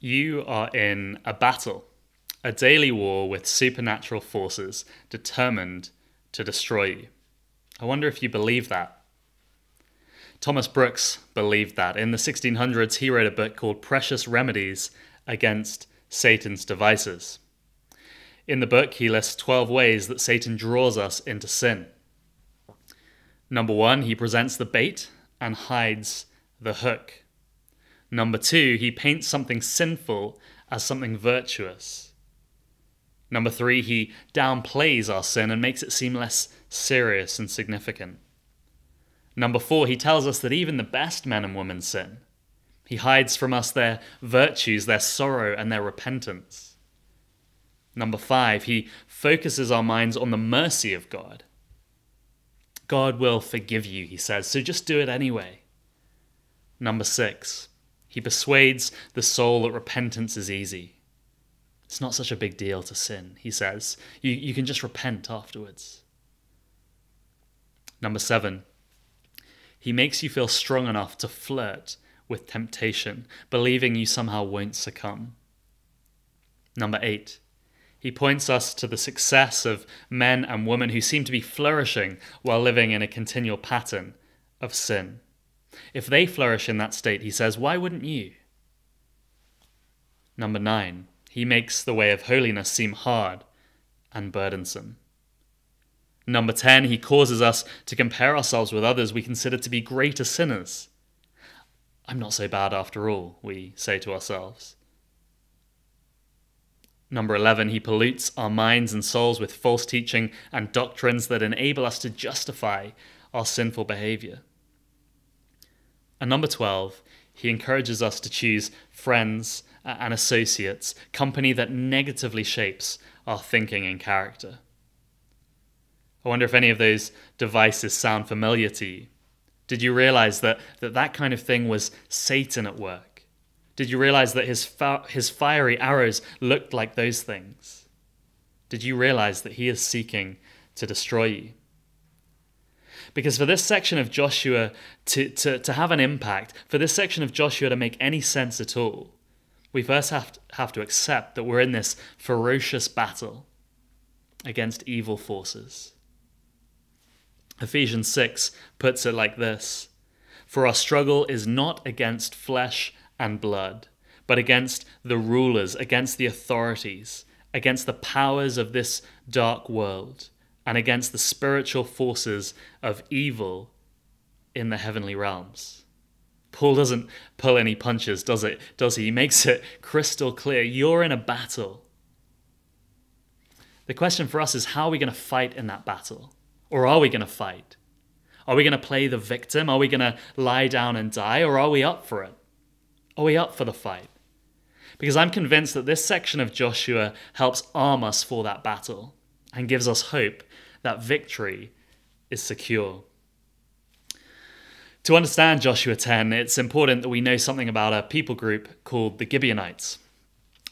You are in a battle, a daily war with supernatural forces determined to destroy you. I wonder if you believe that. Thomas Brooks believed that. In the 1600s, he wrote a book called Precious Remedies Against Satan's Devices. In the book, he lists 12 ways that Satan draws us into sin. Number one, he presents the bait and hides the hook. Number two, he paints something sinful as something virtuous. Number three, he downplays our sin and makes it seem less serious and significant. Number four, he tells us that even the best men and women sin. He hides from us their virtues, their sorrow, and their repentance. Number five, he focuses our minds on the mercy of God. God will forgive you, he says, so just do it anyway. Number six, he persuades the soul that repentance is easy. It's not such a big deal to sin, he says. You, you can just repent afterwards. Number seven, he makes you feel strong enough to flirt with temptation, believing you somehow won't succumb. Number eight, he points us to the success of men and women who seem to be flourishing while living in a continual pattern of sin. If they flourish in that state, he says, why wouldn't you? Number nine, he makes the way of holiness seem hard and burdensome. Number 10, he causes us to compare ourselves with others we consider to be greater sinners. I'm not so bad after all, we say to ourselves. Number 11, he pollutes our minds and souls with false teaching and doctrines that enable us to justify our sinful behavior. And number 12, he encourages us to choose friends uh, and associates, company that negatively shapes our thinking and character. I wonder if any of those devices sound familiar to you. Did you realize that that, that kind of thing was Satan at work? Did you realize that his, his fiery arrows looked like those things? Did you realize that he is seeking to destroy you? Because for this section of Joshua to, to, to have an impact, for this section of Joshua to make any sense at all, we first have to, have to accept that we're in this ferocious battle against evil forces. Ephesians 6 puts it like this For our struggle is not against flesh and blood, but against the rulers, against the authorities, against the powers of this dark world, and against the spiritual forces of evil in the heavenly realms. Paul doesn't pull any punches, does it? Does he? He makes it crystal clear. You're in a battle. The question for us is how are we going to fight in that battle? Or are we going to fight? Are we going to play the victim? Are we going to lie down and die? Or are we up for it? Are we up for the fight? Because I'm convinced that this section of Joshua helps arm us for that battle and gives us hope that victory is secure. To understand Joshua 10, it's important that we know something about a people group called the Gibeonites.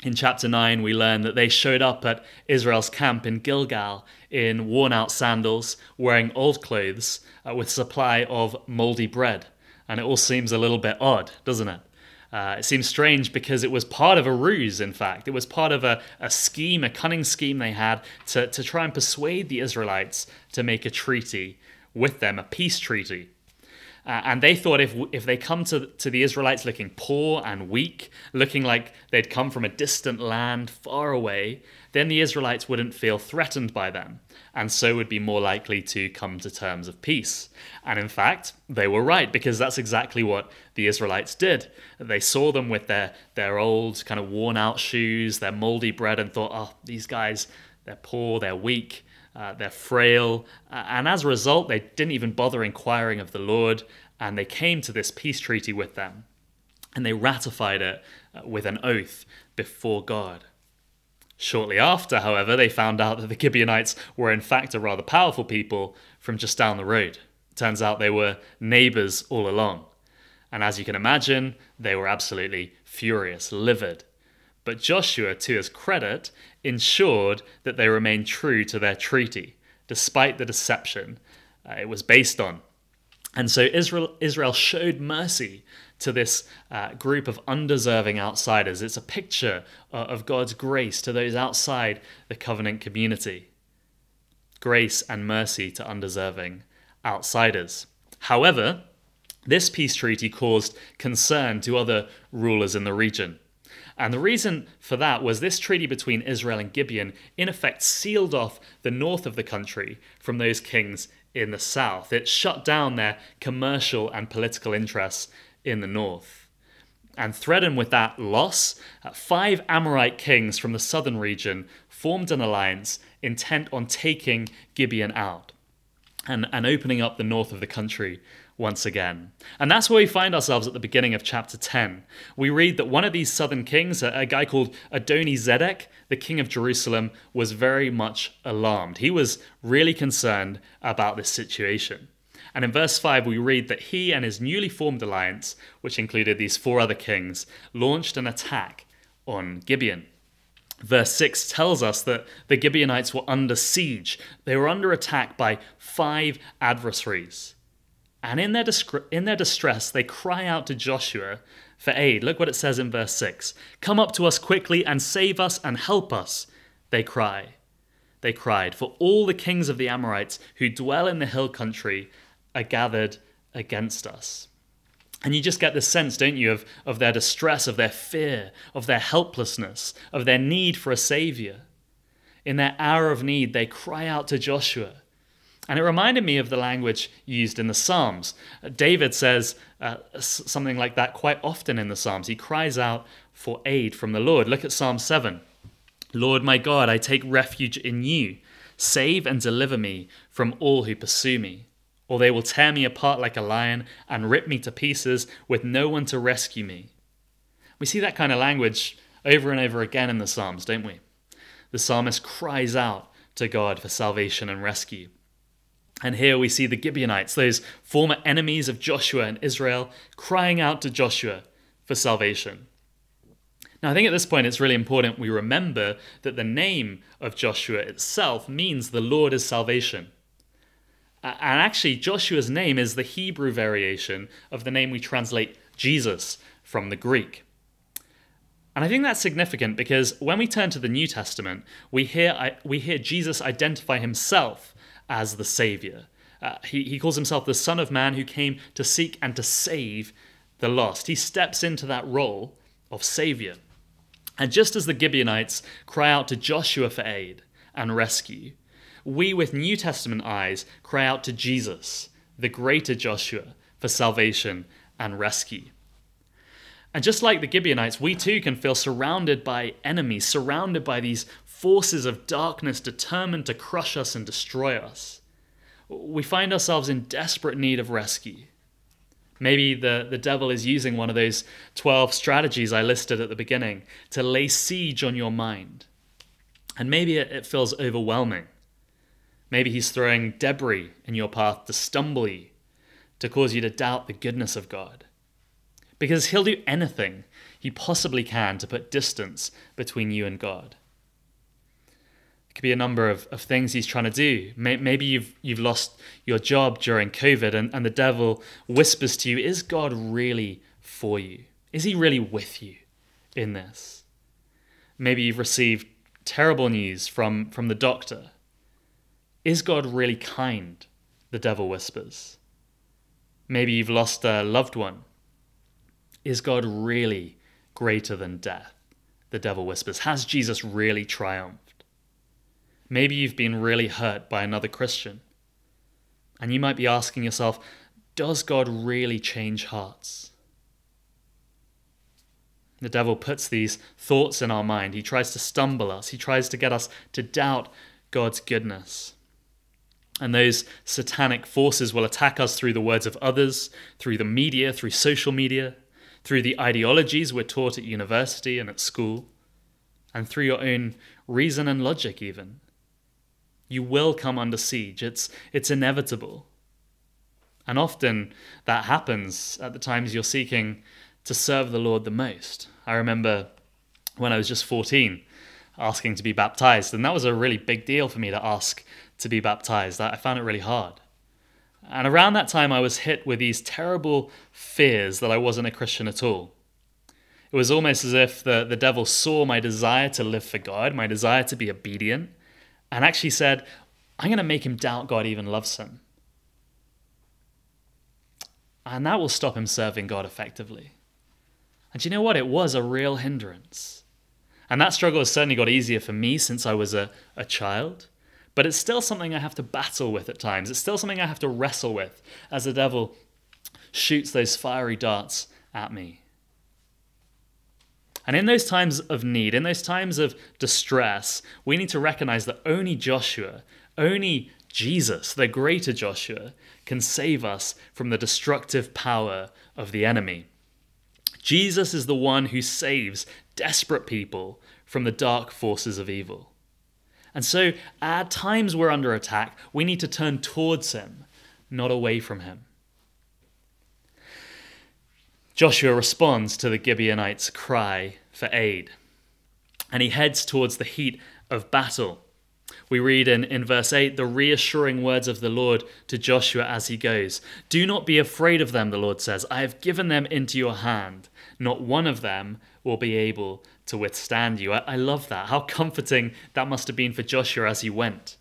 In chapter 9, we learn that they showed up at Israel's camp in Gilgal in worn out sandals, wearing old clothes, uh, with supply of moldy bread. And it all seems a little bit odd, doesn't it? Uh, it seems strange because it was part of a ruse, in fact. It was part of a, a scheme, a cunning scheme they had to, to try and persuade the Israelites to make a treaty with them, a peace treaty. Uh, and they thought if, if they come to, to the Israelites looking poor and weak, looking like they'd come from a distant land far away, then the Israelites wouldn't feel threatened by them, and so would be more likely to come to terms of peace. And in fact, they were right, because that's exactly what the Israelites did. They saw them with their, their old, kind of worn out shoes, their moldy bread, and thought, oh, these guys, they're poor, they're weak. Uh, they're frail, uh, and as a result, they didn't even bother inquiring of the Lord, and they came to this peace treaty with them, and they ratified it uh, with an oath before God. Shortly after, however, they found out that the Gibeonites were in fact a rather powerful people from just down the road. Turns out they were neighbors all along. And as you can imagine, they were absolutely furious, livid. But Joshua, to his credit, ensured that they remained true to their treaty, despite the deception uh, it was based on. And so Israel, Israel showed mercy to this uh, group of undeserving outsiders. It's a picture uh, of God's grace to those outside the covenant community. Grace and mercy to undeserving outsiders. However, this peace treaty caused concern to other rulers in the region. And the reason for that was this treaty between Israel and Gibeon, in effect, sealed off the north of the country from those kings in the south. It shut down their commercial and political interests in the north. And threatened with that loss, uh, five Amorite kings from the southern region formed an alliance intent on taking Gibeon out and, and opening up the north of the country once again. And that's where we find ourselves at the beginning of chapter 10. We read that one of these southern kings, a, guy called Adoni Zedek, the king of Jerusalem, was very much alarmed. He was really concerned about this situation. And in verse 5, we read that he and his newly formed alliance, which included these four other kings, launched an attack on Gibeon. Verse 6 tells us that the Gibeonites were under siege. They were under attack by five adversaries. And in their, in their distress, they cry out to Joshua for aid. Look what it says in verse 6 Come up to us quickly and save us and help us, they cry. They cried, for all the kings of the Amorites who dwell in the hill country are gathered against us. And you just get this sense, don't you, of, of their distress, of their fear, of their helplessness, of their need for a savior. In their hour of need, they cry out to Joshua. And it reminded me of the language used in the Psalms. David says uh, something like that quite often in the Psalms. He cries out for aid from the Lord. Look at Psalm 7. Lord my God, I take refuge in you. Save and deliver me from all who pursue me. Or they will tear me apart like a lion and rip me to pieces with no one to rescue me. We see that kind of language over and over again in the Psalms, don't we? The psalmist cries out to God for salvation and rescue. And here we see the Gibeonites, those former enemies of Joshua and Israel, crying out to Joshua for salvation. Now, I think at this point it's really important we remember that the name of Joshua itself means the Lord is salvation. And actually, Joshua's name is the Hebrew variation of the name we translate Jesus from the Greek. And I think that's significant because when we turn to the New Testament, we hear, we hear Jesus identify himself as the Savior. Uh, he, he calls himself the Son of Man who came to seek and to save the lost. He steps into that role of Savior. And just as the Gibeonites cry out to Joshua for aid and rescue, we with New Testament eyes cry out to Jesus, the greater Joshua, for salvation and rescue. And just like the Gibeonites, we too can feel surrounded by enemies, surrounded by these forces of darkness determined to crush us and destroy us. We find ourselves in desperate need of rescue. Maybe the, the devil is using one of those 12 strategies I listed at the beginning to lay siege on your mind. And maybe it, it feels overwhelming. Maybe he's throwing debris in your path to stumble you, to cause you to doubt the goodness of God. Because he'll do anything he possibly can to put distance between you and God could be a number of, of things he's trying to do. Maybe you've you've lost your job during COVID, and, and the devil whispers to you, Is God really for you? Is he really with you in this? Maybe you've received terrible news from, from the doctor. Is God really kind? The devil whispers. Maybe you've lost a loved one. Is God really greater than death? The devil whispers. Has Jesus really triumphed? Maybe you've been really hurt by another Christian. And you might be asking yourself, does God really change hearts? The devil puts these thoughts in our mind. He tries to stumble us, he tries to get us to doubt God's goodness. And those satanic forces will attack us through the words of others, through the media, through social media, through the ideologies we're taught at university and at school, and through your own reason and logic, even. You will come under siege. It's, it's inevitable. And often that happens at the times you're seeking to serve the Lord the most. I remember when I was just 14 asking to be baptized, and that was a really big deal for me to ask to be baptized. I found it really hard. And around that time, I was hit with these terrible fears that I wasn't a Christian at all. It was almost as if the, the devil saw my desire to live for God, my desire to be obedient, and actually said, I'm going to make him doubt God even loves him. And that will stop him serving God effectively. And you know what? It was a real hindrance. And that struggle has certainly got easier for me since I was a, a child. But it's still something I have to battle with at times. It's still something I have to wrestle with as the devil shoots those fiery darts at me. And in those times of need, in those times of distress, we need to recognize that only Joshua, only Jesus, the greater Joshua, can save us from the destructive power of the enemy. Jesus is the one who saves desperate people from the dark forces of evil. And so, at times we're under attack, we need to turn towards him, not away from him. Joshua responds to the Gibeonites' cry for aid, and he heads towards the heat of battle. We read in, in verse 8 the reassuring words of the Lord to Joshua as he goes Do not be afraid of them, the Lord says. I have given them into your hand. Not one of them will be able to withstand you. I, I love that. How comforting that must have been for Joshua as he went.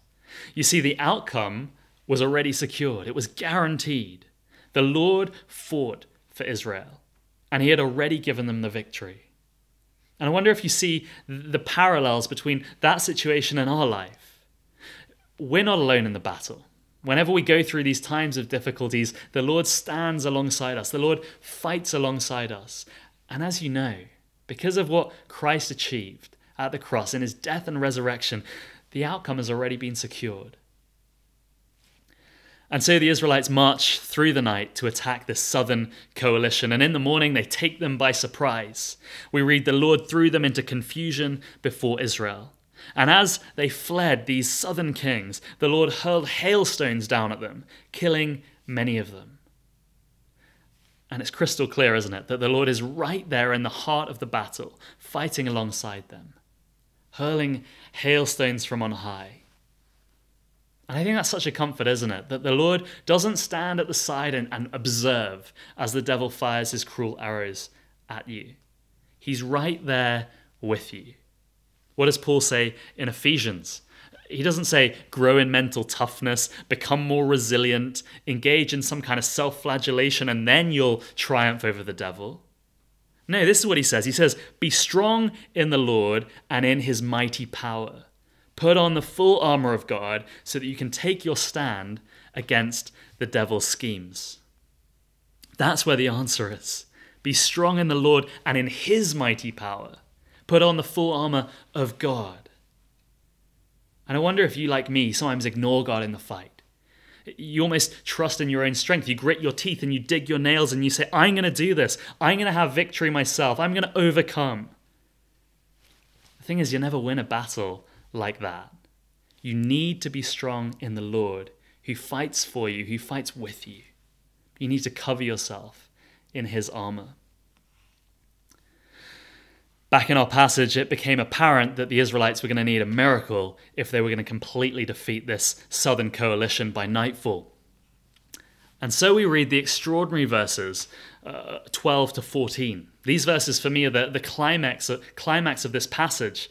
You see, the outcome was already secured, it was guaranteed. The Lord fought for Israel and he had already given them the victory. And I wonder if you see the parallels between that situation and our life. We're not alone in the battle. Whenever we go through these times of difficulties, the Lord stands alongside us, the Lord fights alongside us. And as you know, because of what Christ achieved at the cross in his death and resurrection, the outcome has already been secured. And so the Israelites march through the night to attack this southern coalition, and in the morning they take them by surprise. We read the Lord threw them into confusion before Israel. And as they fled these southern kings, the Lord hurled hailstones down at them, killing many of them. And it's crystal clear, isn't it, that the Lord is right there in the heart of the battle, fighting alongside them, hurling hailstones from on high. And I think that's such a comfort, isn't it? That the Lord doesn't stand at the side and, and observe as the devil fires his cruel arrows at you. He's right there with you. What does Paul say in Ephesians? He doesn't say grow in mental toughness, become more resilient, engage in some kind of self flagellation, and then you'll triumph over the devil. No, this is what he says. He says, Be strong in the Lord and in his mighty power. Put on the full armor of God so that you can take your stand against the devil's schemes. That's where the answer is. Be strong in the Lord and in his mighty power. Put on the full armor of God. And I wonder if you, like me, sometimes ignore God in the fight. You almost trust in your own strength. You grit your teeth and you dig your nails and you say, I'm going to do this. I'm going to have victory myself. I'm going to overcome. The thing is, you never win a battle like that. You need to be strong in the Lord who fights for you, who fights with you. You need to cover yourself in his armor. Back in our passage, it became apparent that the Israelites were going to need a miracle if they were going to completely defeat this southern coalition by nightfall. And so we read the extraordinary verses uh, 12 to 14. These verses, for me, are the, the climax, climax of this passage.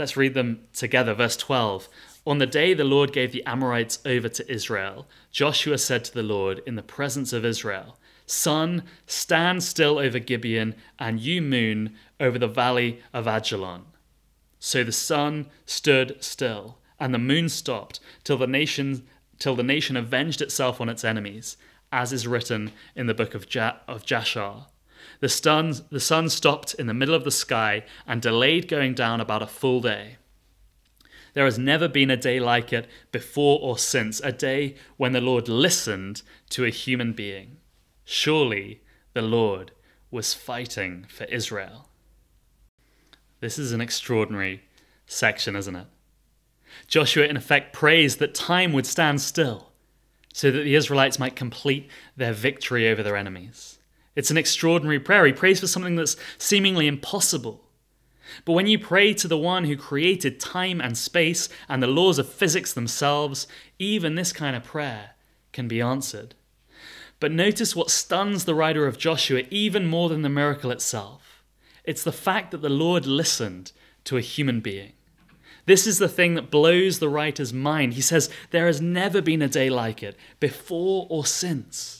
Let's read them together. Verse 12. On the day the Lord gave the Amorites over to Israel, Joshua said to the Lord in the presence of Israel, Sun, stand still over Gibeon, and you, moon, over the valley of Ajalon. So the sun stood still, and the moon stopped, till the nation, till the nation avenged itself on its enemies, as is written in the book of, ja- of Jasher. The sun, the sun stopped in the middle of the sky and delayed going down about a full day. There has never been a day like it before or since, a day when the Lord listened to a human being. Surely the Lord was fighting for Israel. This is an extraordinary section, isn't it? Joshua, in effect, prays that time would stand still so that the Israelites might complete their victory over their enemies. It's an extraordinary prayer. He prays for something that's seemingly impossible. But when you pray to the one who created time and space and the laws of physics themselves, even this kind of prayer can be answered. But notice what stuns the writer of Joshua even more than the miracle itself. It's the fact that the Lord listened to a human being. This is the thing that blows the writer's mind. He says, There has never been a day like it, before or since.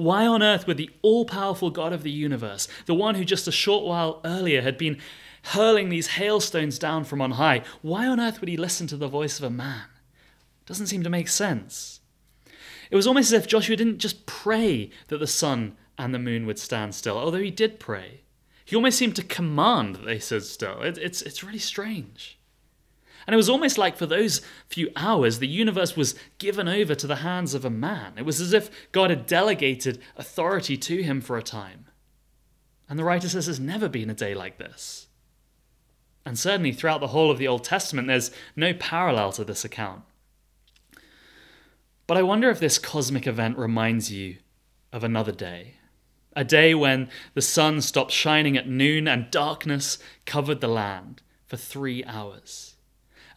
Why on earth would the all powerful God of the universe, the one who just a short while earlier had been hurling these hailstones down from on high, why on earth would he listen to the voice of a man? Doesn't seem to make sense. It was almost as if Joshua didn't just pray that the sun and the moon would stand still, although he did pray. He almost seemed to command that they stood still. It, it's, it's really strange. And it was almost like for those few hours, the universe was given over to the hands of a man. It was as if God had delegated authority to him for a time. And the writer says there's never been a day like this. And certainly throughout the whole of the Old Testament, there's no parallel to this account. But I wonder if this cosmic event reminds you of another day. A day when the sun stopped shining at noon and darkness covered the land for three hours.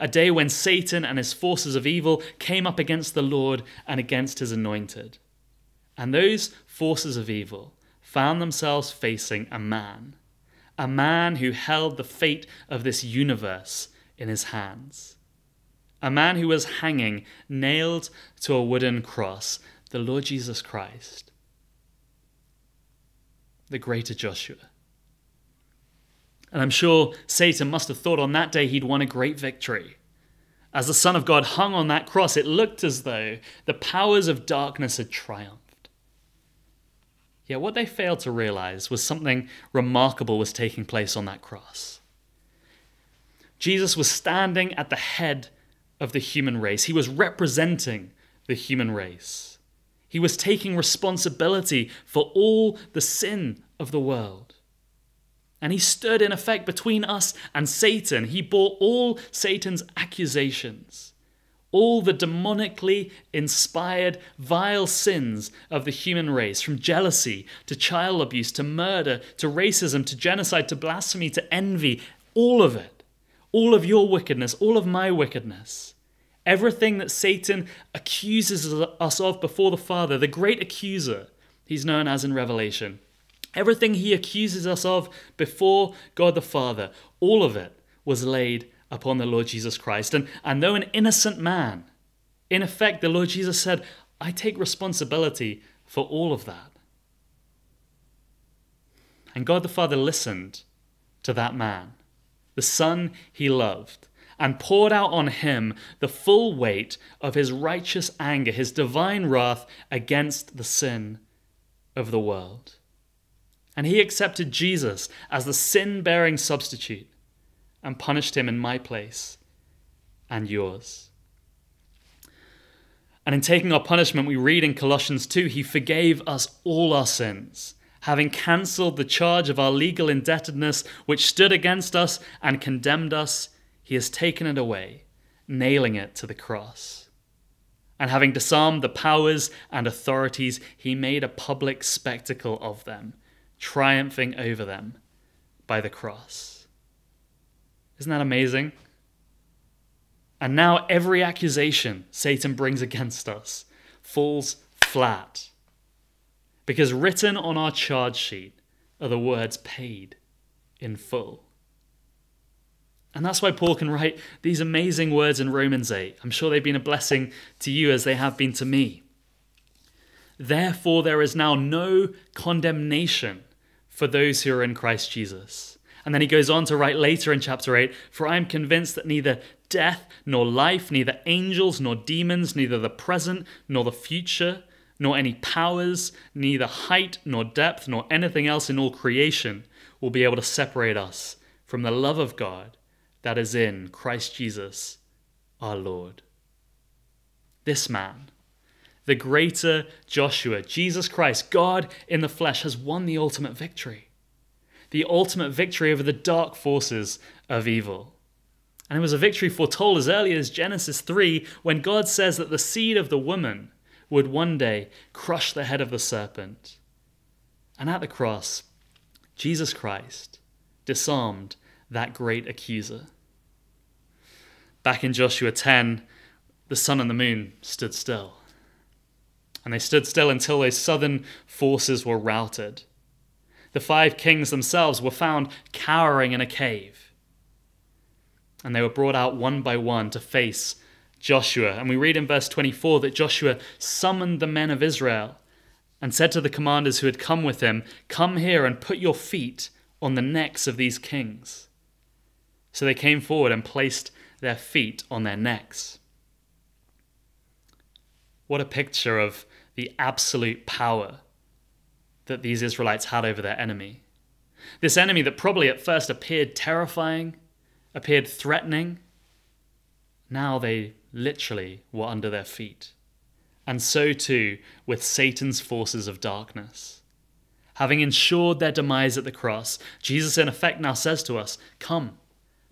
A day when Satan and his forces of evil came up against the Lord and against his anointed. And those forces of evil found themselves facing a man a man who held the fate of this universe in his hands. A man who was hanging, nailed to a wooden cross, the Lord Jesus Christ, the greater Joshua. And I'm sure Satan must have thought on that day he'd won a great victory. As the Son of God hung on that cross, it looked as though the powers of darkness had triumphed. Yet what they failed to realize was something remarkable was taking place on that cross. Jesus was standing at the head of the human race, he was representing the human race. He was taking responsibility for all the sin of the world. And he stood in effect between us and Satan. He bore all Satan's accusations all the demonically inspired, vile sins of the human race, from jealousy to child abuse to murder to racism to genocide to blasphemy to envy, all of it. All of your wickedness, all of my wickedness. Everything that Satan accuses us of before the Father, the great accuser, he's known as in Revelation. Everything he accuses us of before God the Father, all of it was laid upon the Lord Jesus Christ. And, and though an innocent man, in effect, the Lord Jesus said, I take responsibility for all of that. And God the Father listened to that man, the Son he loved, and poured out on him the full weight of his righteous anger, his divine wrath against the sin of the world. And he accepted Jesus as the sin bearing substitute and punished him in my place and yours. And in taking our punishment, we read in Colossians 2 He forgave us all our sins, having cancelled the charge of our legal indebtedness which stood against us and condemned us. He has taken it away, nailing it to the cross. And having disarmed the powers and authorities, he made a public spectacle of them, triumphing over them by the cross. Isn't that amazing? And now every accusation Satan brings against us falls flat. Because written on our charge sheet are the words paid in full. And that's why Paul can write these amazing words in Romans 8. I'm sure they've been a blessing to you as they have been to me. Therefore, there is now no condemnation for those who are in Christ Jesus. And then he goes on to write later in chapter 8 For I am convinced that neither death nor life, neither angels nor demons, neither the present nor the future, nor any powers, neither height nor depth, nor anything else in all creation will be able to separate us from the love of God that is in Christ Jesus our Lord. This man, the greater Joshua, Jesus Christ, God in the flesh, has won the ultimate victory the ultimate victory over the dark forces of evil. And it was a victory foretold as early as Genesis 3 when God says that the seed of the woman would one day crush the head of the serpent. And at the cross, Jesus Christ disarmed that great accuser. Back in Joshua 10, the sun and the moon stood still. And they stood still until those southern forces were routed. The five kings themselves were found cowering in a cave. And they were brought out one by one to face Joshua. And we read in verse 24 that Joshua summoned the men of Israel and said to the commanders who had come with him, Come here and put your feet on the necks of these kings. So they came forward and placed their feet on their necks. What a picture of the absolute power that these Israelites had over their enemy. This enemy that probably at first appeared terrifying, appeared threatening, now they literally were under their feet. And so too with Satan's forces of darkness. Having ensured their demise at the cross, Jesus in effect now says to us, Come,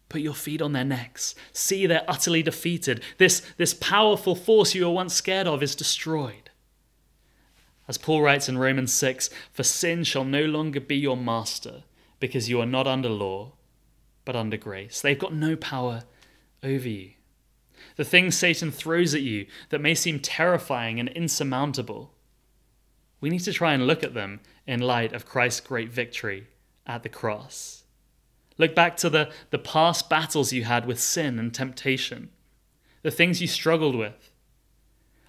put your feet on their necks. See they're utterly defeated. This, this powerful force you were once scared of is destroyed. As Paul writes in Romans 6 For sin shall no longer be your master, because you are not under law, but under grace. They've got no power over you. The things Satan throws at you that may seem terrifying and insurmountable, we need to try and look at them in light of Christ's great victory at the cross. Look back to the, the past battles you had with sin and temptation, the things you struggled with,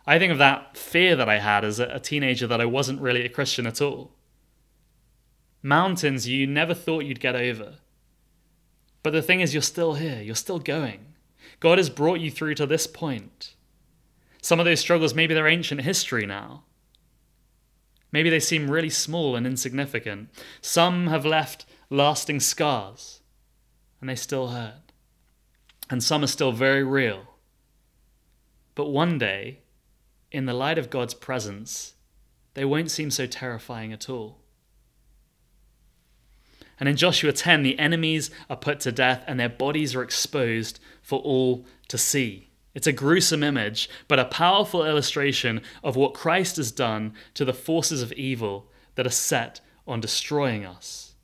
I think of that fear that I had as a teenager that I wasn't really a Christian at all. Mountains you never thought you'd get over. But the thing is, you're still here, you're still going. God has brought you through to this point. Some of those struggles, maybe they're ancient history now. Maybe they seem really small and insignificant. Some have left lasting scars, and they still hurt. And some are still very real. But one day, in the light of God's presence, they won't seem so terrifying at all. And in Joshua 10, the enemies are put to death and their bodies are exposed for all to see. It's a gruesome image, but a powerful illustration of what Christ has done to the forces of evil that are set on destroying us.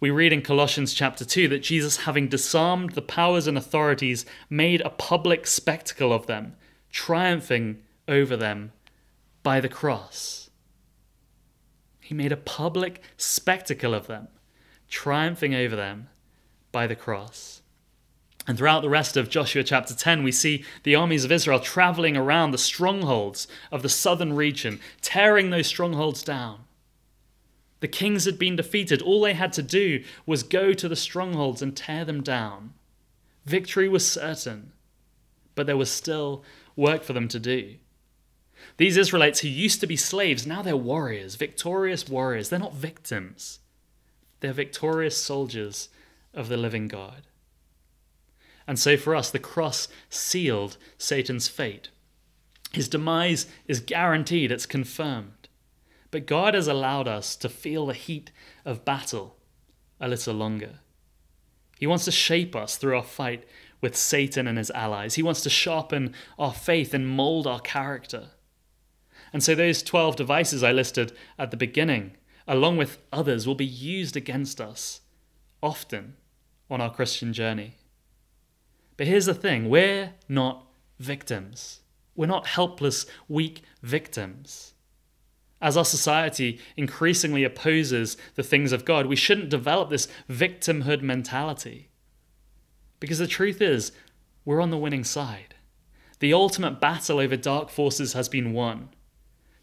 We read in Colossians chapter 2 that Jesus, having disarmed the powers and authorities, made a public spectacle of them, triumphing over them by the cross. He made a public spectacle of them, triumphing over them by the cross. And throughout the rest of Joshua chapter 10, we see the armies of Israel traveling around the strongholds of the southern region, tearing those strongholds down. The kings had been defeated. All they had to do was go to the strongholds and tear them down. Victory was certain, but there was still work for them to do. These Israelites who used to be slaves, now they're warriors, victorious warriors. They're not victims, they're victorious soldiers of the living God. And so for us, the cross sealed Satan's fate. His demise is guaranteed, it's confirmed. But God has allowed us to feel the heat of battle a little longer. He wants to shape us through our fight with Satan and his allies. He wants to sharpen our faith and mold our character. And so those 12 devices I listed at the beginning, along with others, will be used against us often on our Christian journey. But here's the thing we're not victims. We're not helpless, weak victims. As our society increasingly opposes the things of God, we shouldn't develop this victimhood mentality. Because the truth is, we're on the winning side. The ultimate battle over dark forces has been won.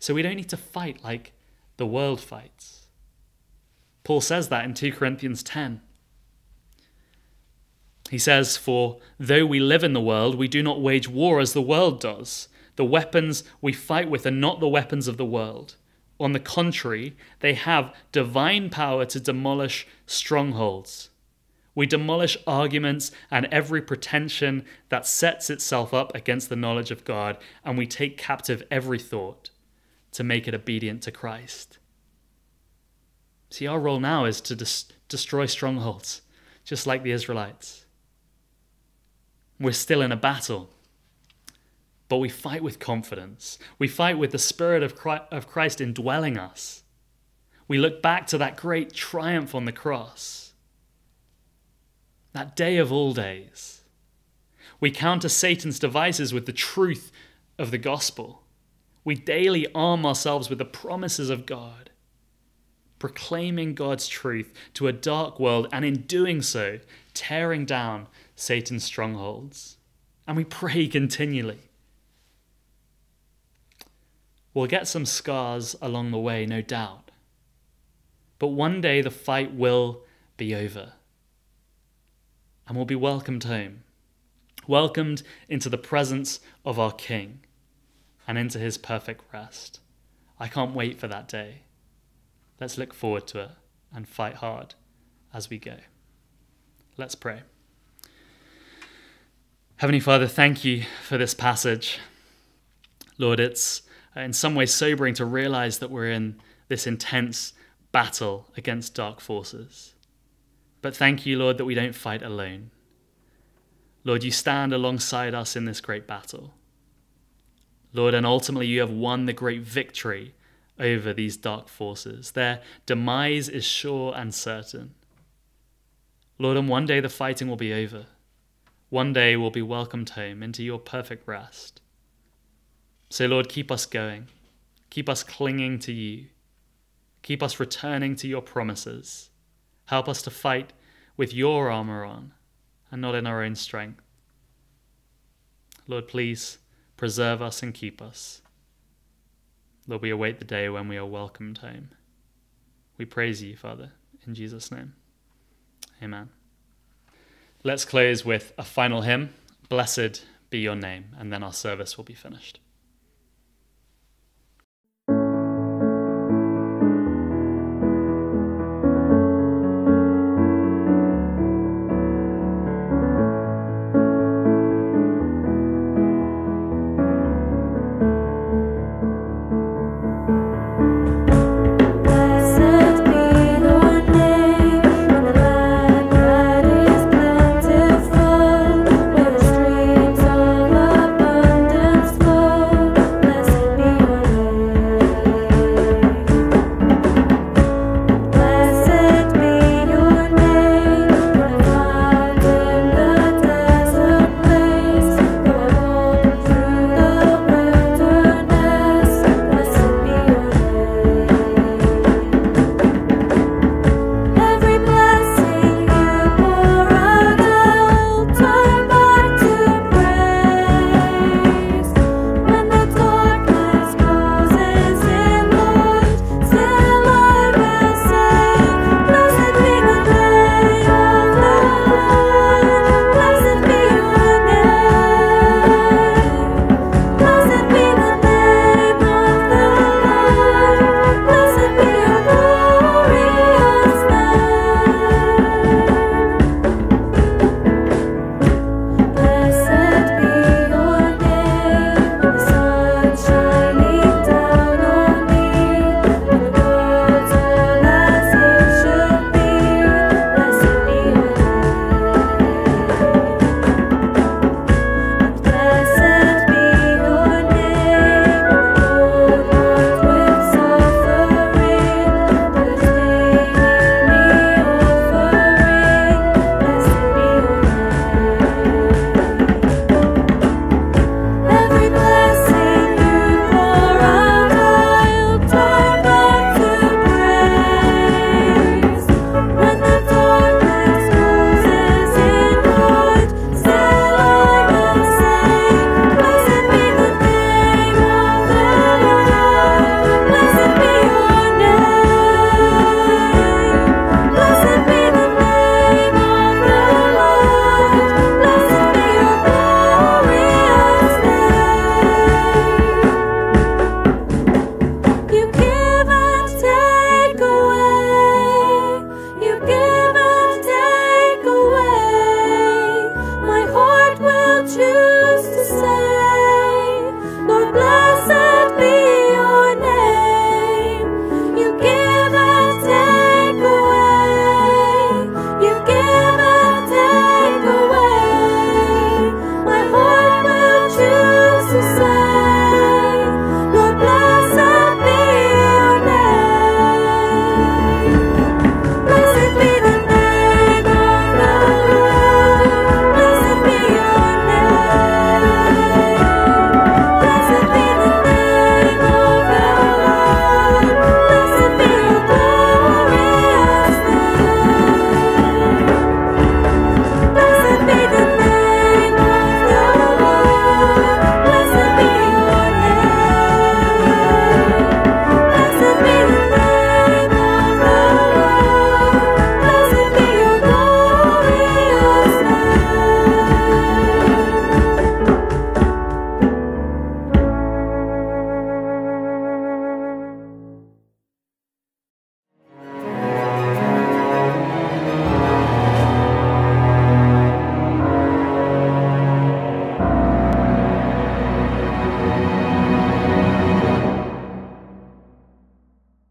So we don't need to fight like the world fights. Paul says that in 2 Corinthians 10. He says, For though we live in the world, we do not wage war as the world does. The weapons we fight with are not the weapons of the world. On the contrary, they have divine power to demolish strongholds. We demolish arguments and every pretension that sets itself up against the knowledge of God, and we take captive every thought to make it obedient to Christ. See, our role now is to dis- destroy strongholds, just like the Israelites. We're still in a battle, but we fight with confidence. We fight with the Spirit of Christ, of Christ indwelling us. We look back to that great triumph on the cross, that day of all days. We counter Satan's devices with the truth of the gospel. We daily arm ourselves with the promises of God, proclaiming God's truth to a dark world, and in doing so, tearing down Satan's strongholds. And we pray continually. We'll get some scars along the way, no doubt. But one day the fight will be over. And we'll be welcomed home, welcomed into the presence of our King and into his perfect rest. I can't wait for that day. Let's look forward to it and fight hard as we go. Let's pray. Heavenly Father, thank you for this passage. Lord, it's uh, in some ways sobering to realize that we're in this intense battle against dark forces. But thank you, Lord, that we don't fight alone. Lord, you stand alongside us in this great battle. Lord, and ultimately you have won the great victory over these dark forces. Their demise is sure and certain. Lord, and one day the fighting will be over. One day we'll be welcomed home into your perfect rest. So, Lord, keep us going. Keep us clinging to you. Keep us returning to your promises. Help us to fight with your armor on and not in our own strength. Lord, please preserve us and keep us. Lord, we await the day when we are welcomed home. We praise you, Father, in Jesus' name. Amen. Let's close with a final hymn Blessed be your name, and then our service will be finished.